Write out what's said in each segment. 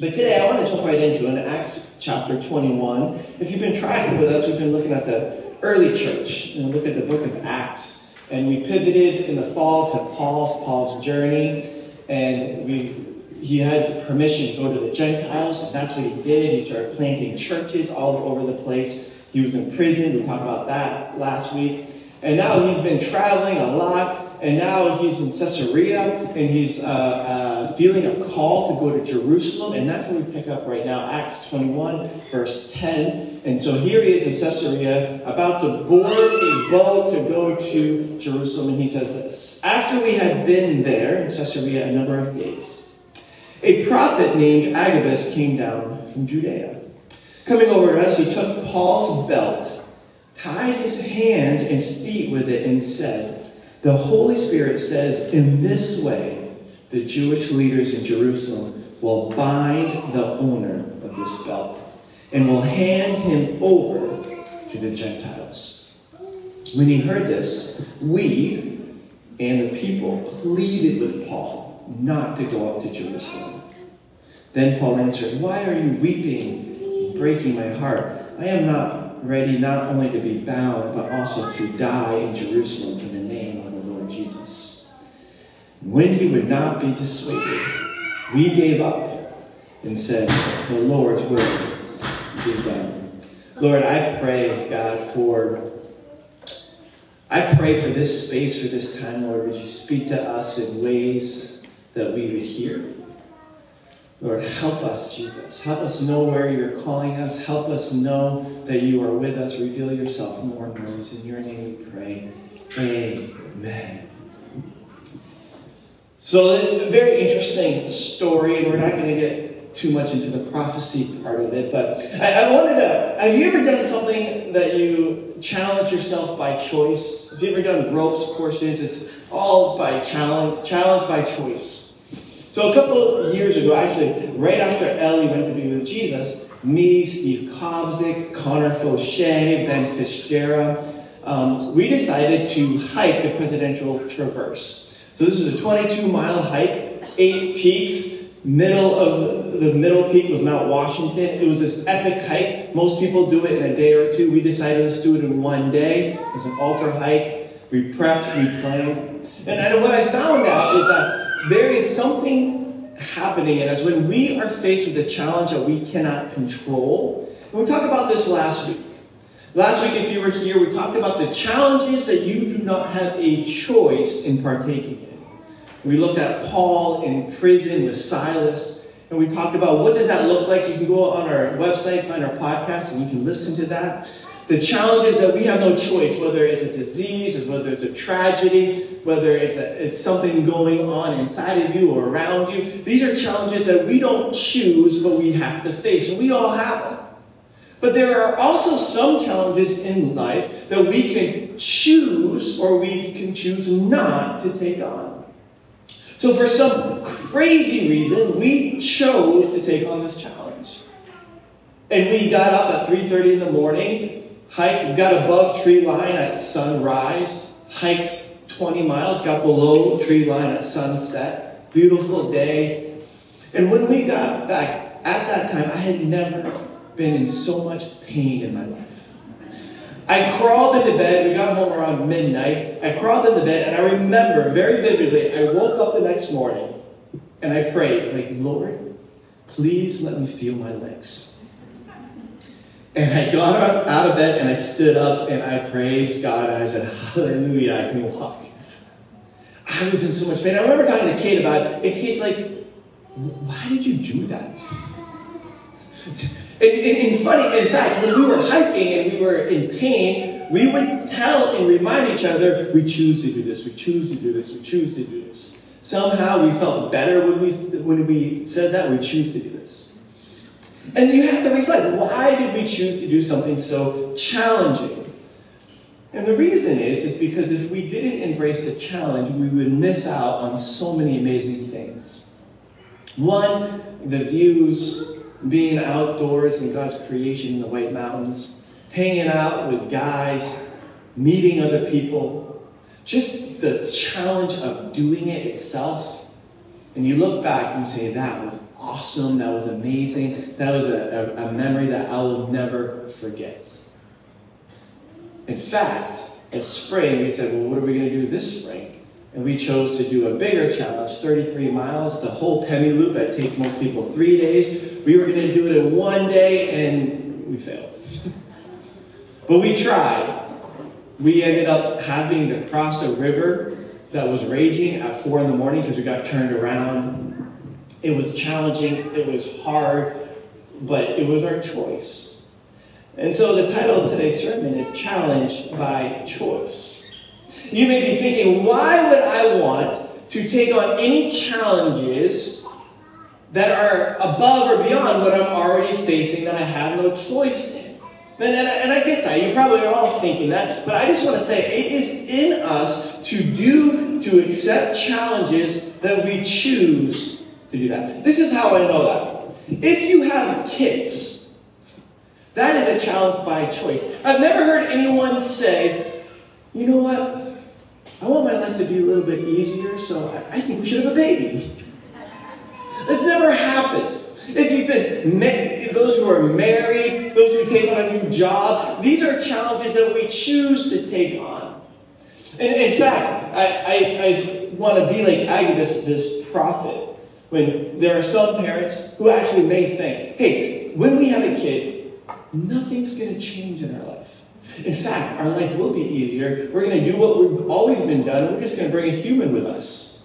But today I want to jump right into in Acts chapter 21. If you've been tracking with us, we've been looking at the early church and look at the book of Acts. And we pivoted in the fall to Paul's Paul's journey, and we he had permission to go to the Gentiles, and that's what he did. He started planting churches all over the place. He was in prison. We talked about that last week. And now he's been traveling a lot, and now he's in Caesarea, and he's uh, uh, feeling a call to go to Jerusalem, and that's where we pick up right now, Acts 21, verse 10. And so here he is in Caesarea, about to board a boat to go to Jerusalem, and he says this After we had been there in Caesarea a number of days, a prophet named Agabus came down from Judea. Coming over to us, he took Paul's belt, tied his hands and feet with it, and said, The Holy Spirit says, In this way, the Jewish leaders in Jerusalem will bind the owner of this belt and will hand him over to the Gentiles. When he heard this, we and the people pleaded with Paul not to go up to Jerusalem. Then Paul answered, Why are you weeping, breaking my heart? I am not ready not only to be bound, but also to die in Jerusalem for the name of the Lord Jesus. When he would not be dissuaded, we gave up and said, The Lord's will be done. Lord, I pray, God, for I pray for this space, for this time, Lord. Would you speak to us in ways that we would hear. Lord, help us, Jesus. Help us know where you're calling us. Help us know that you are with us. Reveal yourself more and more. In your name we pray. Amen. So, a very interesting story, and we're not going to get too much into the prophecy part of it, but I, I wanted to. Have you ever done something that you challenge yourself by choice? Have you ever done ropes courses? It's all by challenge, challenge by choice. So a couple of years ago, actually, right after Ellie went to be with Jesus, me, Steve Kobzik, Connor Faucher, Ben Fitzgerald, um, we decided to hike the Presidential Traverse. So this was a 22-mile hike, eight peaks. Middle of the middle peak was Mount Washington. It was this epic hike. Most people do it in a day or two. We decided let's do it in one day. It was an ultra hike. We prepped, we planned. And, and what I found out is that there is something happening in us when we are faced with a challenge that we cannot control. And we talked about this last week. Last week, if you were here, we talked about the challenges that you do not have a choice in partaking in. We looked at Paul in prison with Silas, and we talked about what does that look like. You can go on our website, find our podcast, and you can listen to that. The challenge is that we have no choice, whether it's a disease, whether it's a tragedy, whether it's, a, it's something going on inside of you or around you. These are challenges that we don't choose, but we have to face. And we all have them. But there are also some challenges in life that we can choose or we can choose not to take on. So for some crazy reason, we chose to take on this challenge. And we got up at 3:30 in the morning hiked, got above tree line at sunrise, hiked 20 miles, got below tree line at sunset. Beautiful day. And when we got back, at that time, I had never been in so much pain in my life. I crawled into bed. We got home around midnight. I crawled into bed, and I remember very vividly, I woke up the next morning and I prayed, like, Lord, please let me feel my legs. And I got out of bed and I stood up and I praised God and I said, Hallelujah, I can walk. I was in so much pain. I remember talking to Kate about it, and Kate's like, Why did you do that? And, funny, in fact, when we were hiking and we were in pain, we would tell and remind each other, we choose to do this, we choose to do this, we choose to do this. Somehow we felt better when we, when we said that, we choose to do this. And you have to reflect why did we choose to do something so challenging? And the reason is, is because if we didn't embrace the challenge, we would miss out on so many amazing things. One, the views, being outdoors in God's creation in the White Mountains, hanging out with guys, meeting other people, just the challenge of doing it itself. And you look back and say, that was awesome. That was amazing. That was a, a, a memory that I will never forget. In fact, in spring, we said, well, what are we going to do this spring? And we chose to do a bigger challenge, 33 miles, the whole Pemi Loop that takes most people three days. We were going to do it in one day, and we failed. but we tried. We ended up having to cross a river that was raging at 4 in the morning because we got turned around. It was challenging, it was hard, but it was our choice. And so the title of today's sermon is Challenge by Choice. You may be thinking, why would I want to take on any challenges that are above or beyond what I'm already facing that I have no choice in? And, and, and I get that. You probably are all thinking that. But I just want to say it is in us to do, to accept challenges that we choose to do that. This is how I know that. If you have kids, that is a challenge by choice. I've never heard anyone say, you know what? I want my life to be a little bit easier, so I think we should have a baby. That's never happened. If you've been ma- those who are married, those who take on a new job, these are challenges that we choose to take on. And in fact, I, I, I want to be like Agabus, this prophet, when there are some parents who actually may think, hey, when we have a kid, nothing's going to change in our life. In fact, our life will be easier. We're going to do what we've always been done. We're just going to bring a human with us.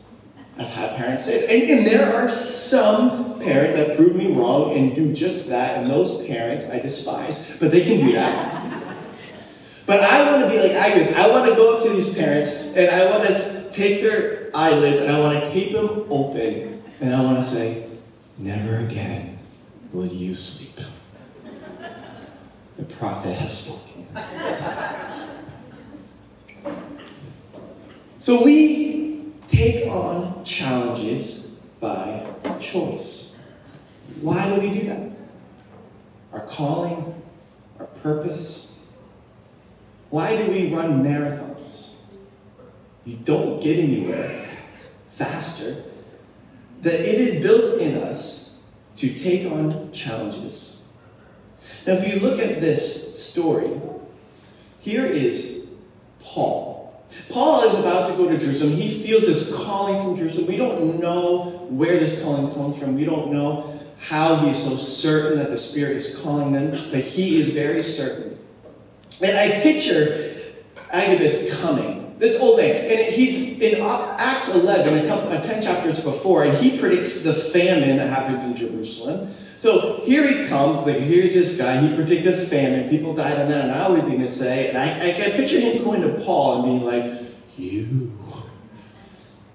I've had parents say And, and there are some parents that prove me wrong and do just that. And those parents I despise, but they can do that. But I want to be like Agabus. I want to go up to these parents and I want to take their eyelids and I want to keep them open. And I want to say, never again will you sleep. The prophet has spoken. So we take on challenges by choice. Why do we do that? Our calling, our purpose. Why do we run marathons? You don't get anywhere faster. That it is built in us to take on challenges now, if you look at this story, here is Paul. Paul is about to go to Jerusalem. He feels this calling from Jerusalem. We don't know where this calling comes from. We don't know how he is so certain that the Spirit is calling them, but he is very certain. And I picture Agabus coming, this old man, and he's in Acts 11, a couple, uh, 10 chapters before, and he predicts the famine that happens in Jerusalem. So here he comes, like here's this guy, he predicted famine, people died on that, and I was to say, and I, I can picture him going to Paul and being like, you.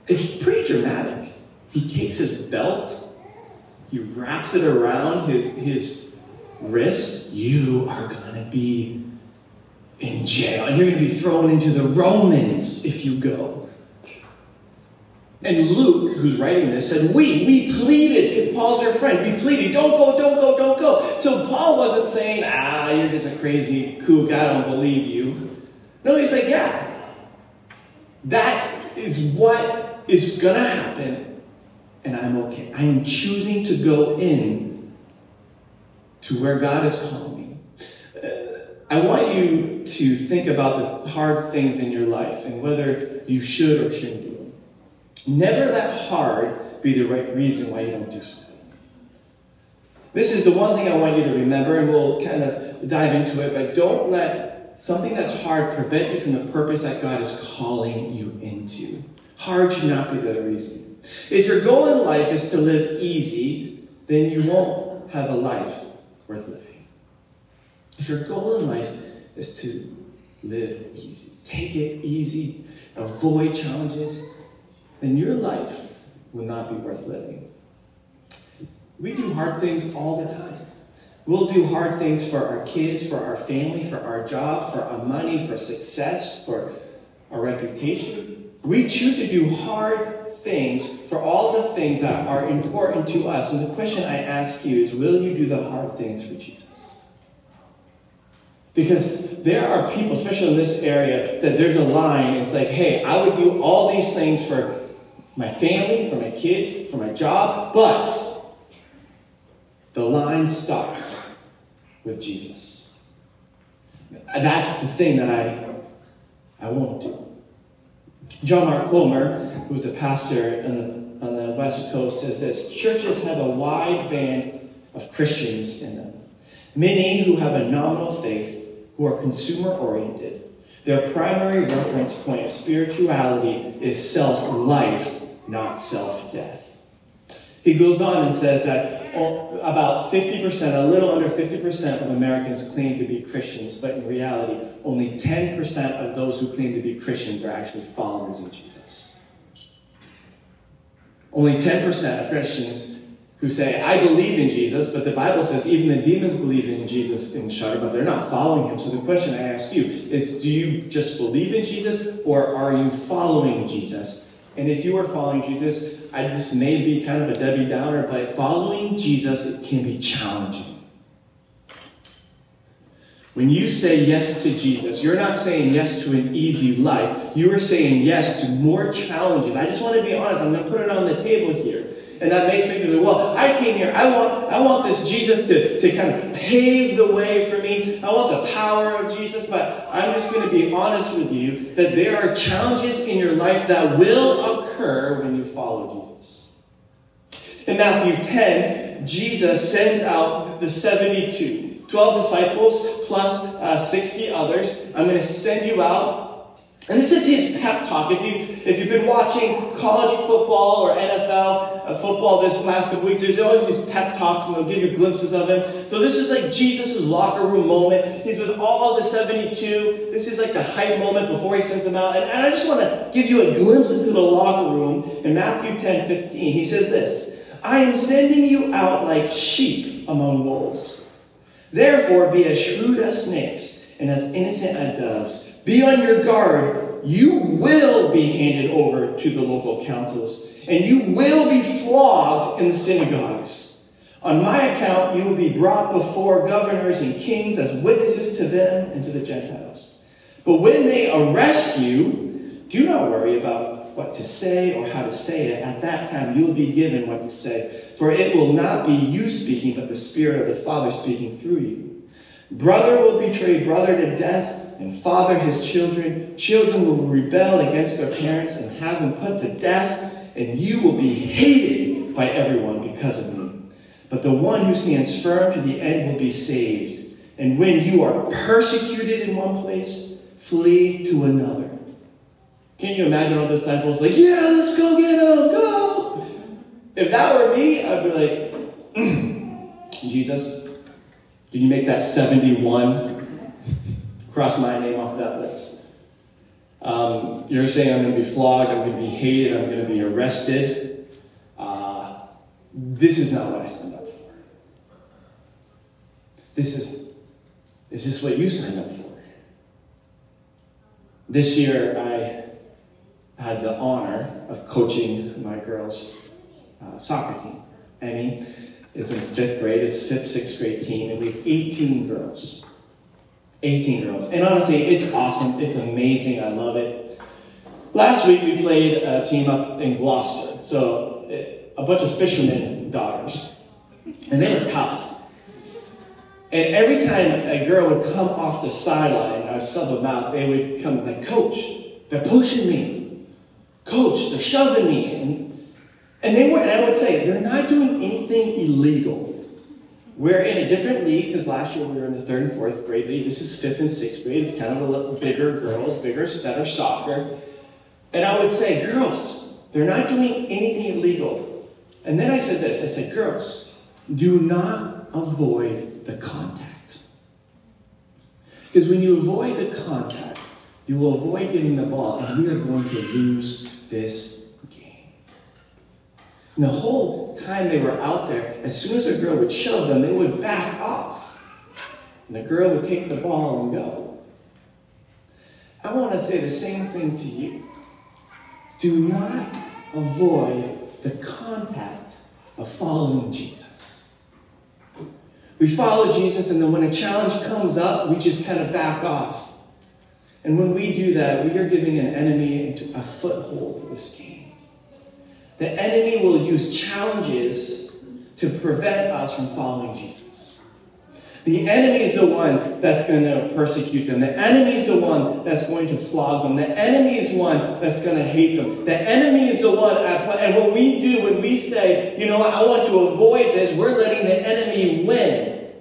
It's pretty dramatic. He takes his belt, he wraps it around his, his wrist. You are to be in jail, and you're to be thrown into the Romans if you go. And Luke, who's writing this, said, We, we pleaded, because Paul's their friend, we pleaded, don't go, don't go, don't go. So Paul wasn't saying, ah, you're just a crazy kook, I don't believe you. No, he's like, yeah, that is what is going to happen, and I'm okay. I am choosing to go in to where God is calling me. Uh, I want you to think about the hard things in your life and whether you should or shouldn't Never let hard be the right reason why you don't do something. This is the one thing I want you to remember, and we'll kind of dive into it, but don't let something that's hard prevent you from the purpose that God is calling you into. Hard should not be the reason. If your goal in life is to live easy, then you won't have a life worth living. If your goal in life is to live easy, take it easy, avoid challenges, then your life will not be worth living. We do hard things all the time. We'll do hard things for our kids, for our family, for our job, for our money, for success, for our reputation. We choose to do hard things for all the things that are important to us. And the question I ask you is will you do the hard things for Jesus? Because there are people, especially in this area, that there's a line. It's like, hey, I would do all these things for my family, for my kids, for my job, but the line stops with Jesus. That's the thing that I, I won't do. John Mark Comer, who's a pastor on the, on the West Coast, says this Churches have a wide band of Christians in them, many who have a nominal faith, who are consumer oriented. Their primary reference point of spirituality is self life, not self death. He goes on and says that oh, about 50%, a little under 50% of Americans claim to be Christians, but in reality, only 10% of those who claim to be Christians are actually followers of Jesus. Only 10% of Christians who say, I believe in Jesus, but the Bible says even the demons believe in Jesus and shudder, but they're not following him. So the question I ask you is do you just believe in Jesus or are you following Jesus? And if you are following Jesus, I, this may be kind of a Debbie Downer, but following Jesus it can be challenging. When you say yes to Jesus, you're not saying yes to an easy life. You are saying yes to more challenges. I just want to be honest. I'm going to put it on the table here. And that makes me feel, well, I came here. I want, I want this Jesus to, to kind of pave the way for me. I want the power of Jesus, but I'm just going to be honest with you that there are challenges in your life that will occur when you follow Jesus. In Matthew 10, Jesus sends out the 72, 12 disciples plus uh, 60 others. I'm going to send you out and this is his pep talk. If, you, if you've been watching college football or NFL uh, football this last couple weeks, there's always these pep talks and they'll give you glimpses of him. So this is like Jesus' locker room moment. He's with all the 72. This is like the hype moment before he sends them out. And, and I just want to give you a glimpse into the locker room in Matthew 10 15. He says this I am sending you out like sheep among wolves. Therefore, be as shrewd as snakes and as innocent as doves. Be on your guard. You will be handed over to the local councils, and you will be flogged in the synagogues. On my account, you will be brought before governors and kings as witnesses to them and to the Gentiles. But when they arrest you, do not worry about what to say or how to say it. At that time, you will be given what to say. For it will not be you speaking, but the Spirit of the Father speaking through you. Brother will betray brother to death and father his children. Children will rebel against their parents and have them put to death, and you will be hated by everyone because of me. But the one who stands firm to the end will be saved. And when you are persecuted in one place, flee to another. Can you imagine all the disciples like, yeah, let's go get him, go! If that were me, I'd be like, Jesus, did you make that 71 cross my name off that list. Um, you're saying I'm going to be flogged, I'm going to be hated, I'm going to be arrested. Uh, this is not what I signed up for. This is, is this what you signed up for? This year, I had the honor of coaching my girls' uh, soccer team. Emmy is in fifth grade, it's fifth, sixth grade team, and we have 18 girls. 18 girls. And honestly, it's awesome. It's amazing. I love it. Last week we played a team up in Gloucester. So a bunch of fishermen daughters. And they were tough. And every time a girl would come off the sideline, I'd sub them out, they would come like, Coach, they're pushing me. Coach, they're shoving me. And, and they were, and I would say, they're not doing anything illegal. We're in a different league because last year we were in the third and fourth grade league. This is fifth and sixth grade. It's kind of a little bigger girls, bigger, better soccer. And I would say, girls, they're not doing anything illegal. And then I said this I said, girls, do not avoid the contact. Because when you avoid the contact, you will avoid getting the ball, and we are going to lose this and the whole time they were out there, as soon as a girl would shove them, they would back off. And the girl would take the ball and go. I want to say the same thing to you. Do not avoid the contact of following Jesus. We follow Jesus, and then when a challenge comes up, we just kind of back off. And when we do that, we are giving an enemy a foothold to this game. The enemy will use challenges to prevent us from following Jesus. The enemy is the one that's going to persecute them. The enemy is the one that's going to flog them. The enemy is one that's going to hate them. The enemy is the one, and what we do when we say, you know what, I want to avoid this, we're letting the enemy win.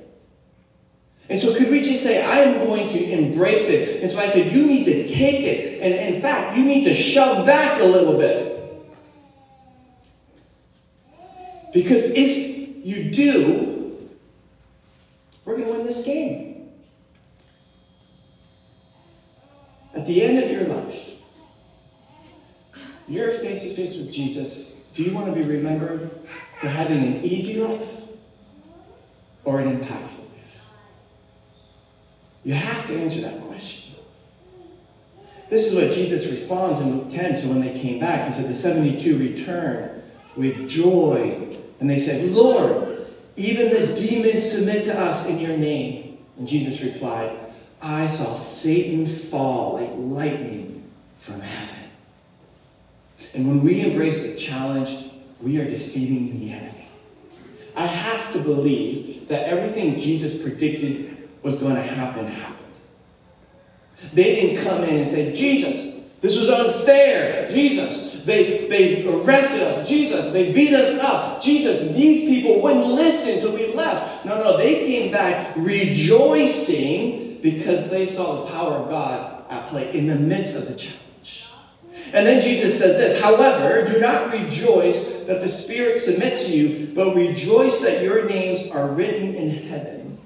And so could we just say, I am going to embrace it. And so I said, you need to take it. And in fact, you need to shove back a little bit. Because if you do, we're going to win this game. At the end of your life, you're face to face with Jesus. Do you want to be remembered for having an easy life or an impactful life? You have to answer that question. This is what Jesus responds in Luke 10 to when they came back. He said, The 72 returned with joy. And they said, Lord, even the demons submit to us in your name. And Jesus replied, I saw Satan fall like lightning from heaven. And when we embrace the challenge, we are defeating the enemy. I have to believe that everything Jesus predicted was going to happen happened. They didn't come in and say, Jesus, this was unfair. Jesus, they, they arrested us. Jesus, they beat us up. Jesus, these people wouldn't listen until we left. No, no, they came back rejoicing because they saw the power of God at play in the midst of the challenge. And then Jesus says this, however, do not rejoice that the spirits submit to you, but rejoice that your names are written in heaven.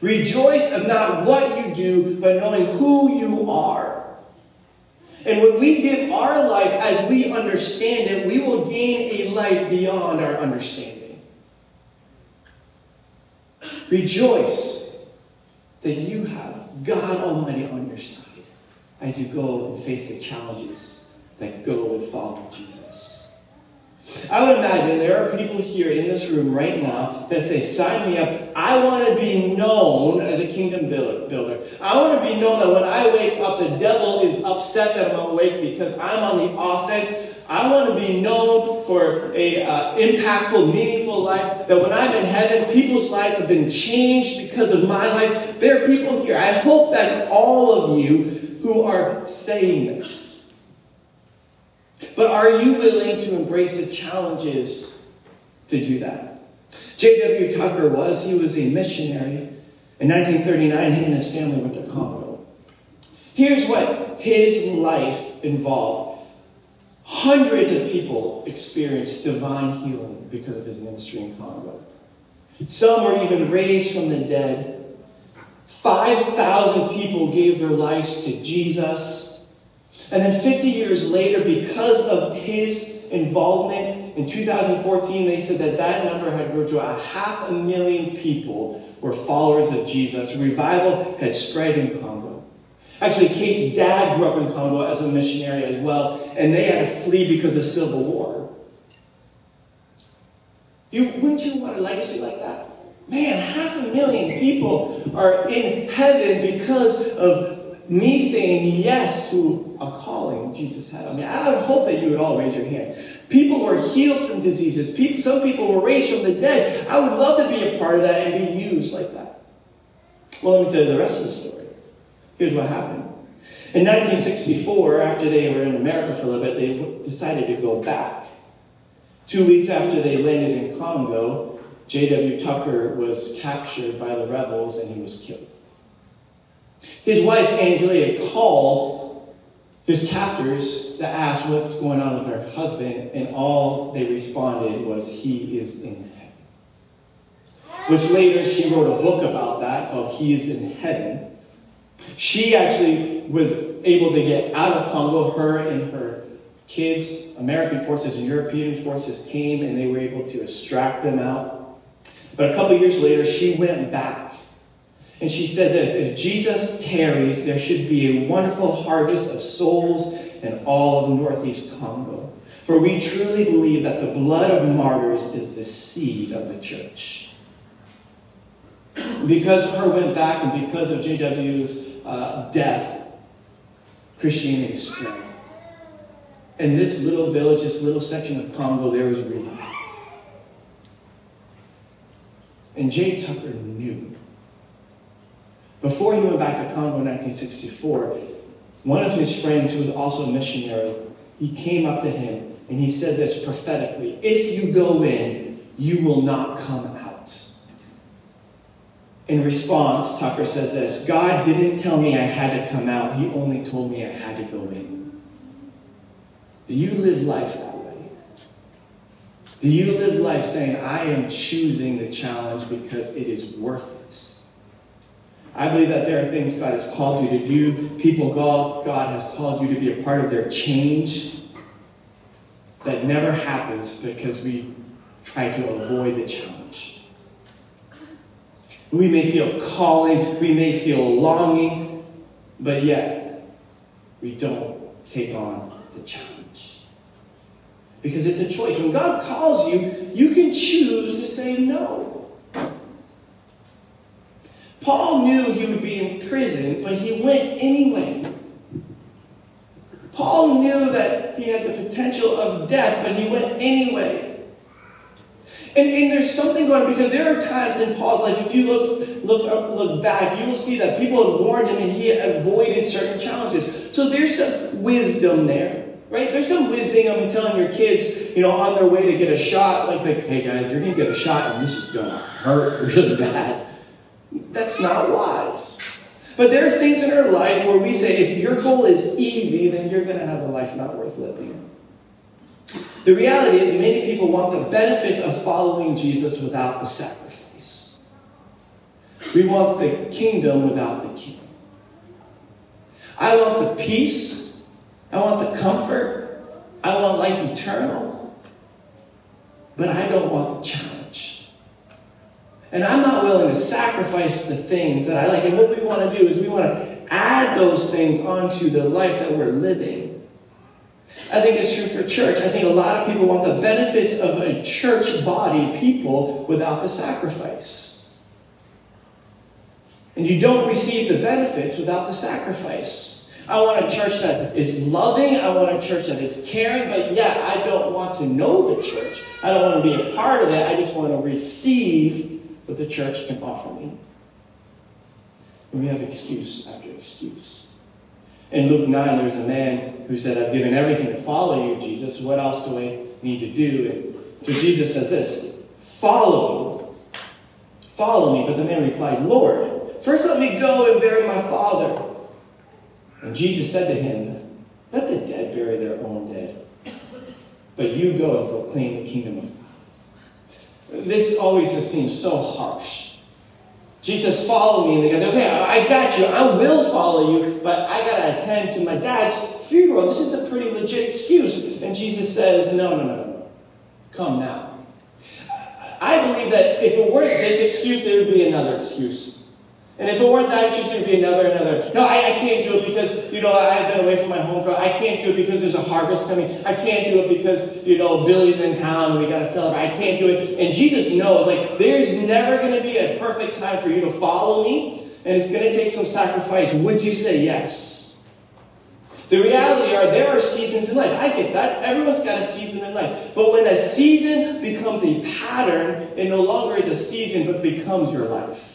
Rejoice of not what you do, but knowing who you are. And when we give our life as we understand it, we will gain a life beyond our understanding. Rejoice that you have God Almighty on your side as you go and face the challenges that go with following Jesus. I would imagine there are people here in this room right now that say, Sign me up. I want to be known as a kingdom builder. I want to be known that when I wake up, the devil is upset that I'm awake because I'm on the offense. I want to be known for a uh, impactful, meaningful life. That when I'm in heaven, people's lives have been changed because of my life. There are people here. I hope that's all of you who are saying this. But are you willing to embrace the challenges to do that? J.W. Tucker was, he was a missionary. In 1939, he and his family went to Congo. Here's what his life involved. Hundreds of people experienced divine healing because of his ministry in Congo. Some were even raised from the dead. 5,000 people gave their lives to Jesus. And then 50 years later, because of his involvement in 2014, they said that that number had grown to a half a million people were followers of Jesus. Revival had spread in Congo. Actually, Kate's dad grew up in Congo as a missionary as well, and they had to flee because of civil war. You, wouldn't you want a legacy like that? Man, half a million people are in heaven because of me saying yes to a calling Jesus had on me. I would hope that you would all raise your hand. People were healed from diseases. People, some people were raised from the dead. I would love to be a part of that and be used like that. Well, let me tell you the rest of the story. Here's what happened. In 1964, after they were in America for a little bit, they decided to go back. Two weeks after they landed in Congo, J.W. Tucker was captured by the rebels and he was killed. His wife, Angelia, called his captors to ask what's going on with her husband, and all they responded was, He is in heaven. Which later she wrote a book about that called He is in Heaven. She actually was able to get out of Congo, her and her kids, American forces and European forces came and they were able to extract them out. But a couple years later, she went back and she said this If Jesus tarries, there should be a wonderful harvest of souls in all of Northeast Congo. For we truly believe that the blood of martyrs is the seed of the church. Because her went back and because of JW's uh, death, Christianity spread. In this little village, this little section of Congo, there was revival. And Jay Tucker knew. Before he went back to Congo in 1964, one of his friends, who was also a missionary, he came up to him and he said this prophetically If you go in, you will not come out. In response, Tucker says this God didn't tell me I had to come out, He only told me I had to go in. Do you live life that way? Do you live life saying, I am choosing the challenge because it is worth it? I believe that there are things God has called you to do, people God, God has called you to be a part of their change that never happens because we try to avoid the challenge. We may feel calling, we may feel longing, but yet we don't take on the challenge. Because it's a choice. When God calls you, you can choose to say no. Paul knew he would be in prison, but he went anyway. Paul knew that he had the potential of death, but he went anyway. And, and there's something going on because there are times in Paul's life, if you look, look, look back, you will see that people had warned him and he avoided certain challenges. So there's some wisdom there, right? There's some wisdom I'm telling your kids, you know, on their way to get a shot, like, like hey guys, you're going to get a shot and this is going to hurt really bad. That's not wise. But there are things in our life where we say, if your goal is easy, then you're going to have a life not worth living. The reality is, many people want the benefits of following Jesus without the sacrifice. We want the kingdom without the king. I want the peace. I want the comfort. I want life eternal. But I don't want the challenge. And I'm not willing to sacrifice the things that I like. And what we want to do is we want to add those things onto the life that we're living. I think it's true for church. I think a lot of people want the benefits of a church body, people, without the sacrifice. And you don't receive the benefits without the sacrifice. I want a church that is loving. I want a church that is caring. But yet, I don't want to know the church. I don't want to be a part of it. I just want to receive that the church can offer me. And we have excuse after excuse. In Luke 9, there's a man who said, I've given everything to follow you, Jesus. What else do I need to do? And so Jesus says this Follow. Follow me. But the man replied, Lord, first let me go and bury my father. And Jesus said to him, Let the dead bury their own dead. But you go and proclaim the kingdom of God. This always just seems so harsh. Jesus, follow me. And he goes, okay, I got you. I will follow you, but I got to attend to my dad's funeral. This is a pretty legit excuse. And Jesus says, no, no, no, no. Come now. I believe that if it weren't this excuse, there would be another excuse. And if it weren't that, going to be another, another. No, I, I can't do it because, you know, I've been away from my home. For, I can't do it because there's a harvest coming. I can't do it because, you know, Billy's in town and we got to celebrate. I can't do it. And Jesus knows, like, there's never going to be a perfect time for you to follow me. And it's going to take some sacrifice. Would you say yes? The reality are there are seasons in life. I get that. Everyone's got a season in life. But when a season becomes a pattern, it no longer is a season, but becomes your life.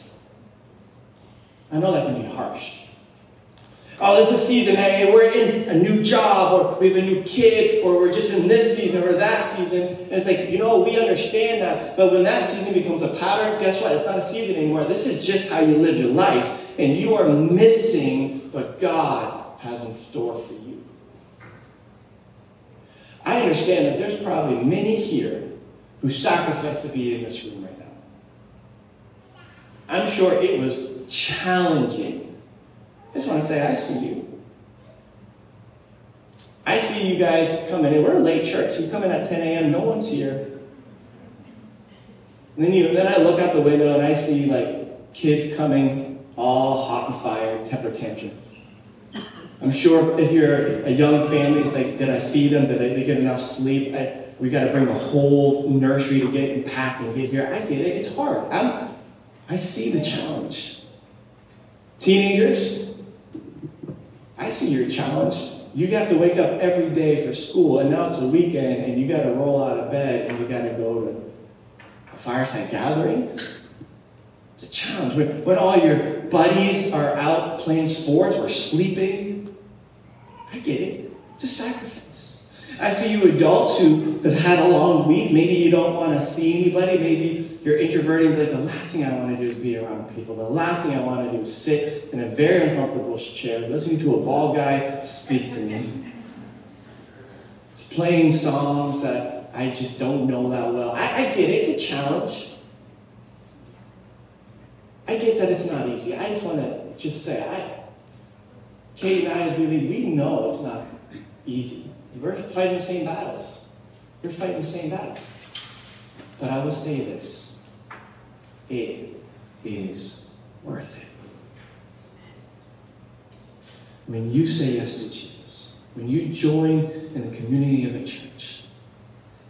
I know that can be harsh. Oh, it's a season. Hey, we're in a new job, or we have a new kid, or we're just in this season or that season. And it's like, you know, we understand that. But when that season becomes a pattern, guess what? It's not a season anymore. This is just how you live your life. And you are missing what God has in store for you. I understand that there's probably many here who sacrificed to be in this room right now. I'm sure it was challenging. I just want to say, I see you. I see you guys coming in. We're a late church. You come in at 10 a.m., no one's here. And then, you, then I look out the window and I see like kids coming all hot and fired, temper tantrum. I'm sure if you're a young family, it's like, did I feed them? Did they get enough sleep? I, we got to bring a whole nursery to get and pack and get here. I get it. It's hard. I'm, I see the challenge. Teenagers, I see your challenge. You got to wake up every day for school, and now it's a weekend, and you got to roll out of bed and you got to go to a fireside gathering. It's a challenge. When, when all your buddies are out playing sports or sleeping, I get it. It's a sacrifice. I see you adults who have had a long week. Maybe you don't want to see anybody. Maybe you're introverted. Like the last thing I want to do is be around people. The last thing I want to do is sit in a very uncomfortable chair, listening to a bald guy speak to me. It's playing songs that I just don't know that well. I, I get it. It's a challenge. I get that it's not easy. I just want to just say, I, Kate and I, as we we know it's not easy. We're fighting the same battles. We're fighting the same battles. But I will say this it is worth it. When you say yes to Jesus, when you join in the community of a church,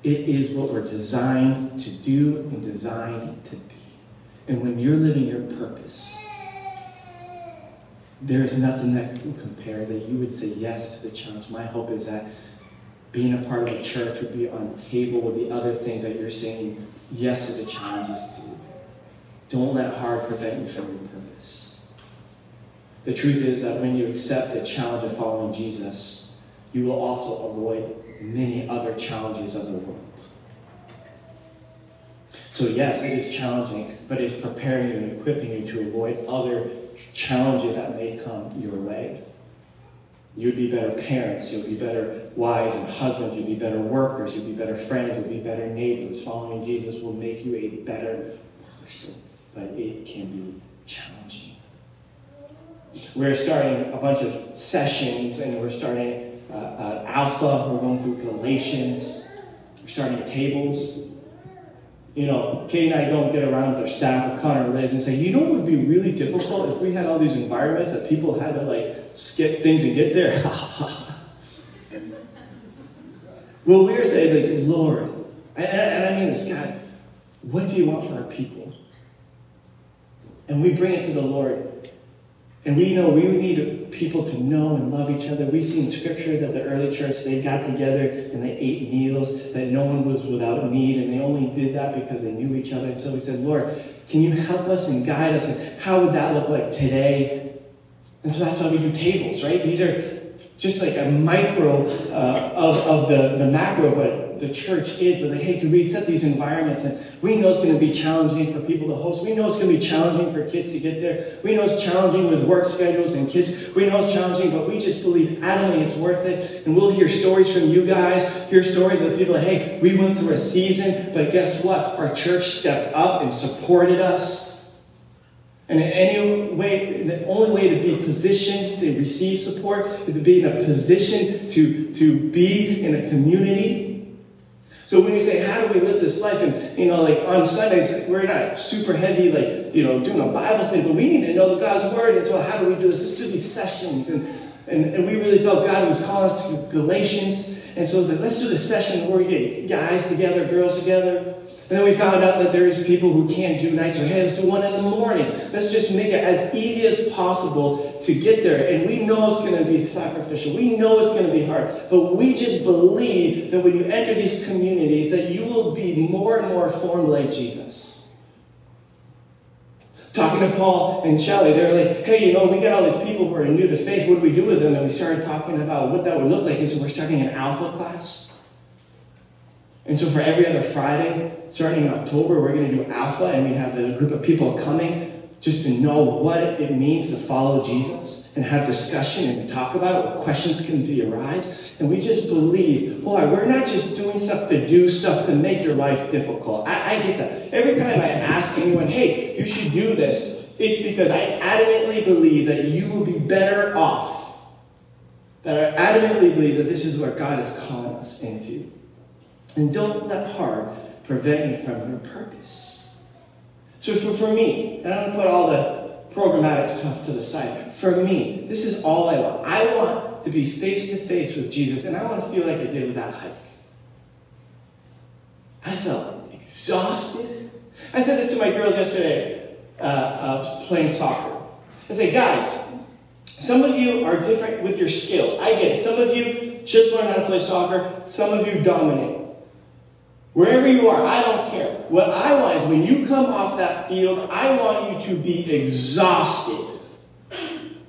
it is what we're designed to do and designed to be. And when you're living your purpose, there is nothing that can compare that you would say yes to the challenge. My hope is that being a part of a church would be on table with the other things that you're saying yes to the challenges to. Don't let hard prevent you from your purpose. The truth is that when you accept the challenge of following Jesus, you will also avoid many other challenges of the world. So, yes, it is challenging, but it's preparing you and equipping you to avoid other challenges that may come your way. You'd be better parents, you'll be better wives and husbands, you'll be better workers, you'll be better friends, you'll be better neighbors. Following Jesus will make you a better person, but it can be challenging. We're starting a bunch of sessions and we're starting uh, uh, Alpha, we're going through Galatians, we're starting tables you know, Kate and I don't get around with our staff, of Connor and Liz, and say, you know what would be really difficult if we had all these environments that people had to like skip things and get there? well, we're saying, like, Lord, and, and I mean this, God, what do you want for our people? And we bring it to the Lord. And we know we need people to know and love each other. We see in Scripture that the early church, they got together and they ate meals, that no one was without need, and they only did that because they knew each other. And so we said, Lord, can you help us and guide us? And how would that look like today? And so that's why we do tables, right? These are just like a micro uh, of, of the, the macro of what the church is, but like, hey, can we set these environments? And we know it's going to be challenging for people to host. We know it's going to be challenging for kids to get there. We know it's challenging with work schedules and kids. We know it's challenging, but we just believe adamantly it's worth it. And we'll hear stories from you guys, hear stories of people, hey, we went through a season, but guess what? Our church stepped up and supported us. And any way, the only way to be positioned to receive support is to be in a position to, to be in a community so when you say, how do we live this life? And, you know, like on Sundays, we're not super heavy, like, you know, doing a Bible study, but we need to know God's Word. And so how do we do this? Let's do these sessions. And, and, and we really felt God was calling us to Galatians. And so it's like, let's do this session where we get guys together, girls together. And then we found out that there's people who can't do nights, or hey, let's do one in the morning. Let's just make it as easy as possible to get there. And we know it's going to be sacrificial. We know it's going to be hard. But we just believe that when you enter these communities, that you will be more and more formed like Jesus. Talking to Paul and Shelley, they're like, hey, you know, we got all these people who are new to faith. What do we do with them? And we started talking about what that would look like. And so we're starting an alpha class. And so for every other Friday, starting in October, we're going to do Alpha, and we have a group of people coming just to know what it means to follow Jesus and have discussion and talk about it, what questions can be arise. And we just believe, boy, we're not just doing stuff to do stuff to make your life difficult. I, I get that. Every time I ask anyone, hey, you should do this, it's because I adamantly believe that you will be better off. That I adamantly believe that this is what God is calling us into. And don't let hard prevent you from your purpose. So for, for me, and I'm going to put all the programmatic stuff to the side. For me, this is all I want. I want to be face to face with Jesus, and I want to feel like I did with that hike. I felt exhausted. I said this to my girls yesterday, uh, uh, playing soccer. I said, guys, some of you are different with your skills. I get it. Some of you just learn how to play soccer, some of you dominate. Wherever you are, I don't care. What I want is when you come off that field, I want you to be exhausted.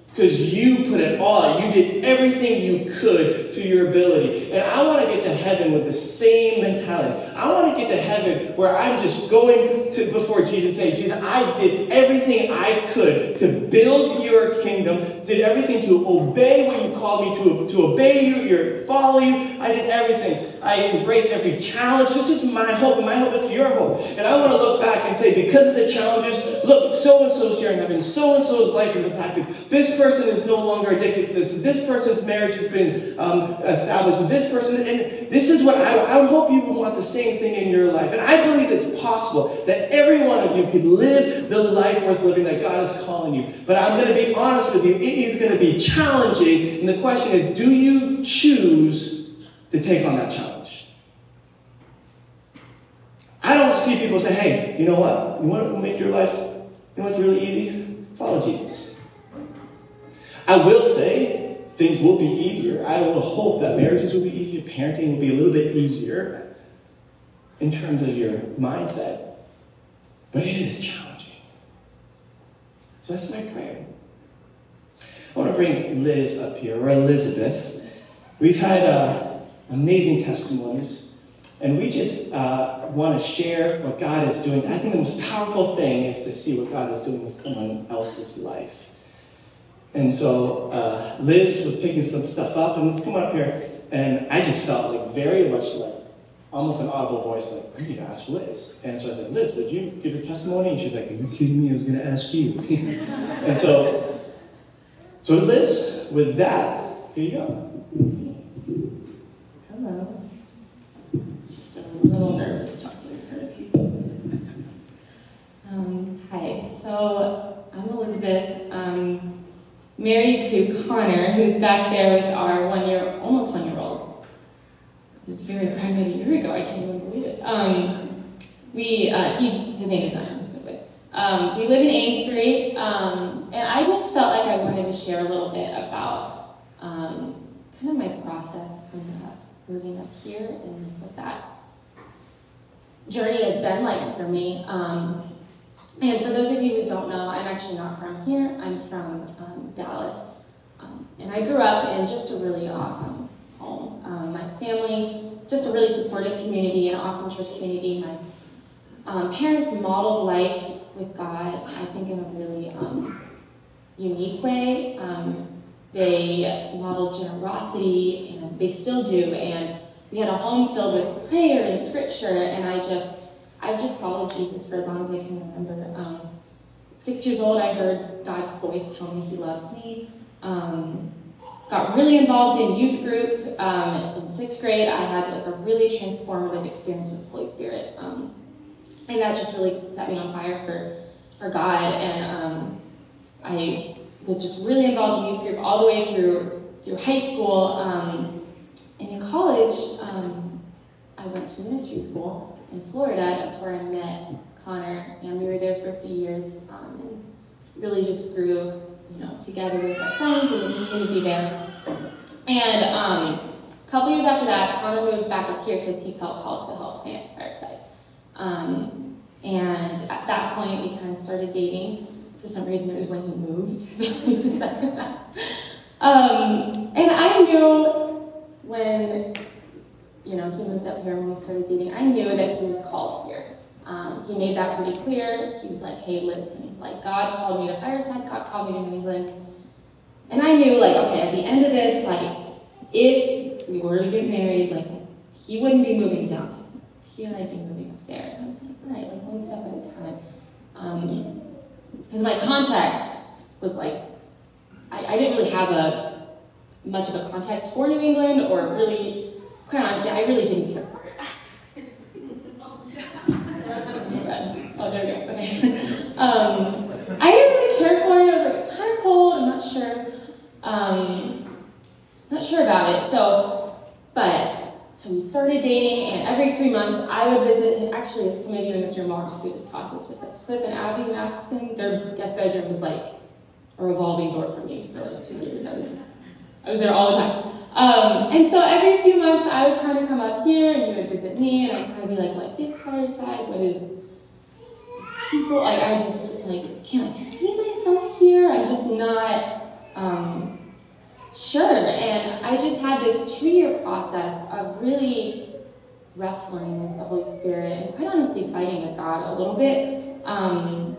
Because you put it all out. You did everything you could to your ability. And I want to get to heaven with the same mentality. I want to get to heaven where I'm just going to before Jesus saying, Jesus, I did everything I could to build your kingdom, did everything to obey what you called me to, to obey you, your follow you. I did everything. I embraced every challenge. This is my hope, and my hope it's your hope. And I want to look back and say, because of the challenges, look, so and so's here in heaven, so and so's life is impacted. This person is no longer addicted to this. This person's marriage has been um, established. This person, and this is what I, I would hope you would want the same thing in your life. And I believe it's possible that every one of you could live the life worth living that God is calling you. But I'm going to be honest with you, it is going to be challenging. And the question is, do you choose to take on that challenge? I don't see people say, hey, you know what? You want to make your life, you know what's really easy? Follow Jesus. I will say things will be easier. I will hope that marriages will be easier, parenting will be a little bit easier in terms of your mindset. But it is challenging. So that's my prayer. I want to bring Liz up here, or Elizabeth. We've had uh, amazing testimonies, and we just uh, want to share what God is doing. I think the most powerful thing is to see what God is doing in someone else's life. And so uh, Liz was picking some stuff up, and let's come up here. And I just felt like very much like almost an audible voice, like, I need to ask Liz. And so I said, Liz, would you give your testimony? And she's like, Are you kidding me? I was going to ask you. and so, so Liz, with that, here you go. Hello. Just a little nervous talking in front of people. Um, hi, so I'm Elizabeth. Um, married to Connor, who's back there with our one year, almost one year old. He was very pregnant a year ago. I can't even believe it. Um, we, uh, he's his name is Zion. Um, we live in Amesbury, um, and I just felt like I wanted to share a little bit about um, kind of my process up, moving up here, and what that journey has been like for me. Um, and for those of you who don't know, I'm actually not from here. I'm from um, Dallas. Um, and I grew up in just a really awesome home. My family, just a really supportive community, an awesome church community. My parents modeled life with God, I think, in a really um, unique way. Um, they modeled generosity, and they still do. And we had a home filled with prayer and scripture, and I just I've just followed Jesus for as long as I can remember. Um, six years old, I heard God's voice tell me He loved me. Um, got really involved in youth group. Um, in sixth grade, I had like a really transformative experience with the Holy Spirit, um, and that just really set me on fire for for God. And um, I was just really involved in youth group all the way through through high school. Um, and in college, I went to ministry school in Florida. That's where I met Connor, and we were there for a few years, um, and really just grew, you know, together with our friends and the community there. And um, a couple years after that, Connor moved back up here because he felt called to help plant Fireside. Um, and at that point, we kind of started dating. For some reason, it was when he moved um, and I knew when you know, he moved up here when we started dating, I knew that he was called here. Um, he made that pretty clear. He was like, hey, listen, like, God called me to Fireside, God called me to New England. And I knew, like, okay, at the end of this, like, if we were to get married, like, he wouldn't be moving down. He and I'd be moving up there. And I was like, all right, like, one step at a time. Because um, my context was like, I, I didn't really have a much of a context for New England or really quite honestly, I really didn't care for it. oh, there we go. Okay. Um, I didn't really care for it. I was like, kind of cold. I'm not sure. Um, not sure about it. So, but so we started dating, and every three months I would visit. Actually, in this room walked through this process with us. Cliff and Abby Maxton, their guest bedroom was like a revolving door for me for like two years. I was just, I was there all the time. Um, and so every few months, I would kind of come up here, and you would visit me, and I'd kind of be like, what is fireside? What is people? Like, I just, it's like, can I see myself here? I'm just not um, sure. And I just had this two-year process of really wrestling with the Holy Spirit and quite honestly fighting with God a little bit. Um,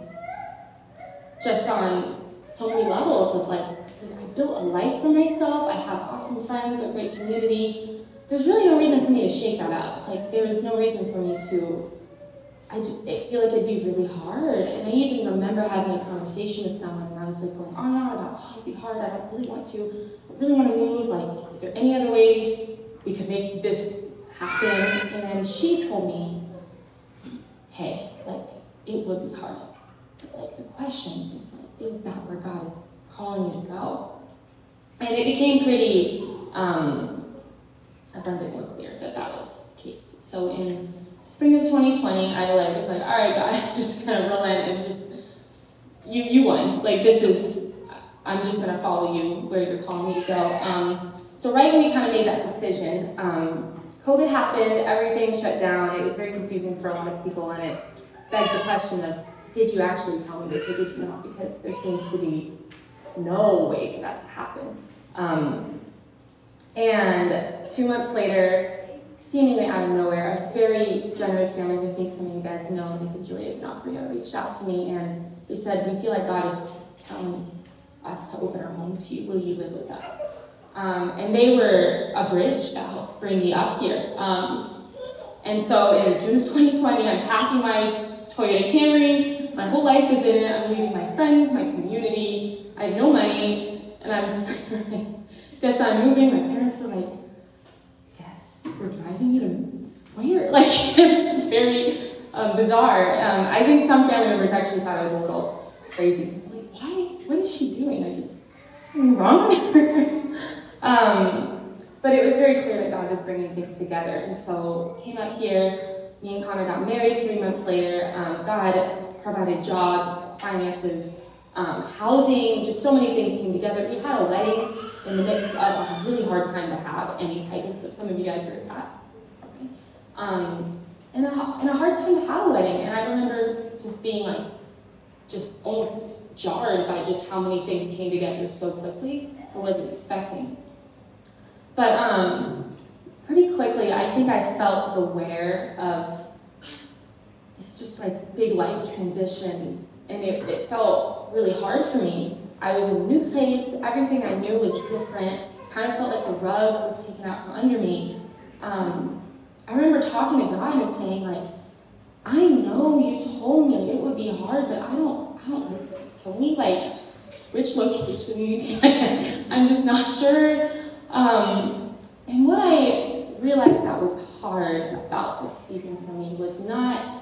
just on so many levels of like, I built a life for myself, I have awesome friends, a great community. There's really no reason for me to shake that up. Like, there was no reason for me to. I, I feel like it'd be really hard. And I even remember having a conversation with someone, and I was like going on and on about, oh, it'd be hard, I don't really want to, really want to move. Like, is there any other way we could make this happen? And she told me, hey, like, it would be hard. But, like, the question is, like, is that where God is calling you to go? And it became pretty um, abundantly more clear that that was the case. So in spring of 2020, I like was like, all right, God, just kind of relent and just you you won. Like this is, I'm just gonna follow you where you're calling me to go. Um, so right when we kind of made that decision, um, COVID happened, everything shut down. It was very confusing for a lot of people, and it begged the question of, did you actually tell me this or did you not? Because there seems to be no way for that to happen. Um, and two months later, seemingly out of nowhere, a very generous family who I think some of you guys know, and Julia D'Onofrio, reached out to me and they said, We feel like God is telling us to open our home to you. Will you live with us? Um, and they were a bridge to help bring me up here. Um, and so in June of 2020, I'm packing my Toyota Camry. My whole life is in it. I'm leaving my friends, my community. I have no money. And I'm just like, guess I'm moving. My parents were like, guess we're driving you to where? Like, it's just very um, bizarre. Um, I think some family members actually thought I was a little crazy. What is she doing? Like, is something wrong with her? um, but it was very clear that God was bringing things together. And so came up here. Me and Connor got married three months later. Um, God provided jobs, finances, um, housing, just so many things came together. We had a wedding in the midst of a really hard time to have any type of, so some of you guys are that. Okay. Um, and, a, and a hard time to have a wedding. And I remember just being like, just almost jarred by just how many things came together so quickly. I wasn't expecting. But um, pretty quickly, I think I felt the wear of this just like big life transition and it, it felt really hard for me. I was in a new place, everything I knew was different, kind of felt like the rug was taken out from under me. Um, I remember talking to God and saying, like, I know you told me it would be hard, but I don't, I don't. Can we like switch locations? I'm just not sure. Um, and what I realized that was hard about this season for me was not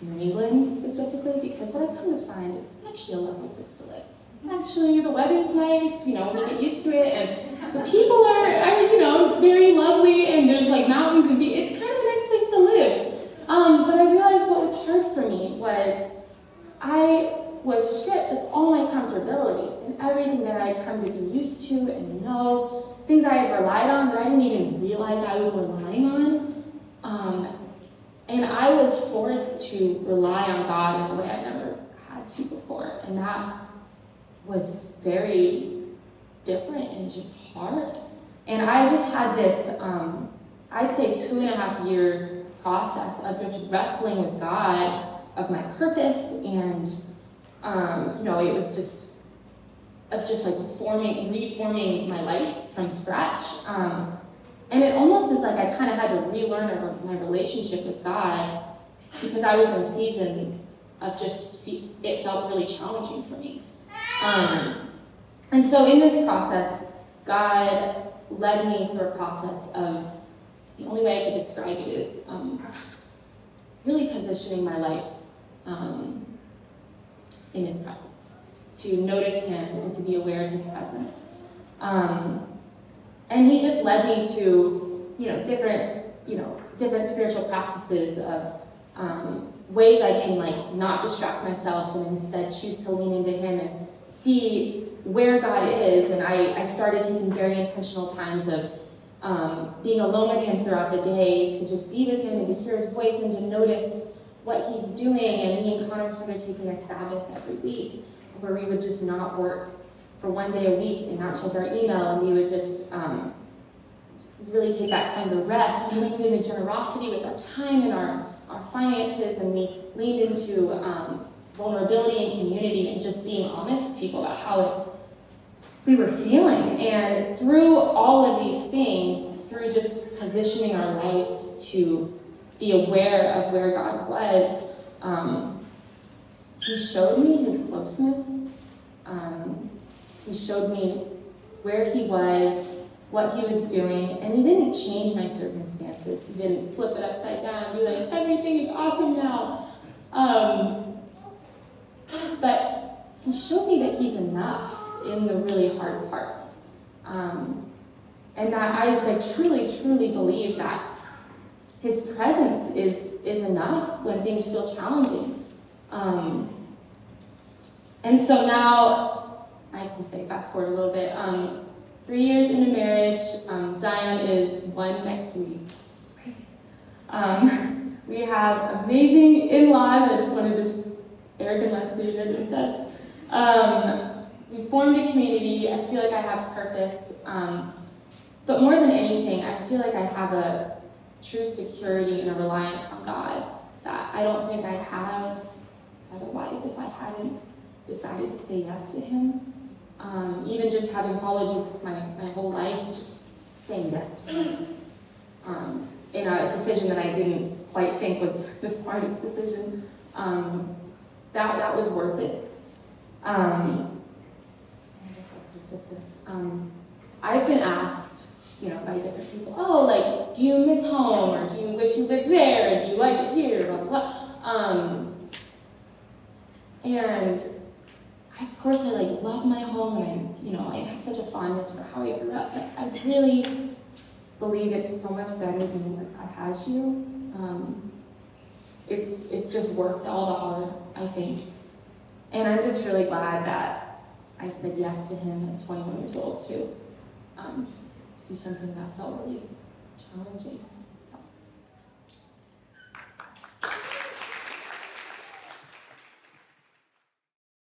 New England specifically, because what I've come to find is it's actually a lovely place to live. Actually, the weather's nice, you know, we get used to it, and the people are, are you know, very lovely, and there's like mountains and. It's kind of a nice place to live. Um, but I realized what was hard for me was I was stripped of all my comfortability and everything that I'd come to be used to and know, things I had relied on that I didn't even realize I was relying on. Um, and I was forced to rely on God in a way I never had to before. And that was very different and just hard. And I just had this, um, I'd say, two and a half year process of just wrestling with God of my purpose. And, um, you know, it was just, of just like forming, reforming my life from scratch. Um, and it almost is like I kind of had to relearn my relationship with God because I was in a season of just, it felt really challenging for me. Um, and so in this process, God led me through a process of, the only way I could describe it is um, really positioning my life um, in His presence, to notice Him and to be aware of His presence. Um, and he just led me to, you know, different, you know, different spiritual practices of um, ways I can like not distract myself and instead choose to lean into him and see where God is, and I, I started taking very intentional times of um, being alone with Him throughout the day, to just be with Him and to hear His voice and to notice what He's doing. And he and Connor started taking a Sabbath every week where we would just not work for one day a week and not check our email, and we would just um, really take that time to rest. We leaned into generosity with our time and our, our finances, and we leaned into um, vulnerability and community and just being honest with people about how we were feeling. And through all of these things, through just positioning our life to be aware of where God was, um, He showed me His closeness. Um, he showed me where He was, what He was doing, and He didn't change my circumstances. He didn't flip it upside down and be like, everything is awesome now. Um, but He showed me that He's enough in the really hard parts. Um, and that I, I truly, truly believe that his presence is, is enough when things feel challenging. Um, and so now, I can say fast forward a little bit. Um, three years into marriage, um, Zion is one next week. Um, we have amazing in-laws. I just wanted to, Eric and Leslie with us. Um, we formed a community. I feel like I have purpose. Um, but more than anything, I feel like I have a true security and a reliance on God that I don't think I'd have otherwise if I hadn't decided to say yes to Him. Um, even just having followed Jesus my, my whole life, just saying yes to Him um, in a decision that I didn't quite think was the smartest decision, um, that, that was worth it. Um, with this. Um, I've been asked, you know, by different people, oh, like, do you miss home, or do you wish you lived there, do you like it here, blah, blah, blah. Um, and I, of course, I like love my home, and I, you know, I have such a fondness for how I grew up. But I really believe it's so much better than where God has you. Um, it's it's just worth all the hard, I think. And I'm just really glad that I said yes to him at 21 years old too. um, do something that felt really challenging.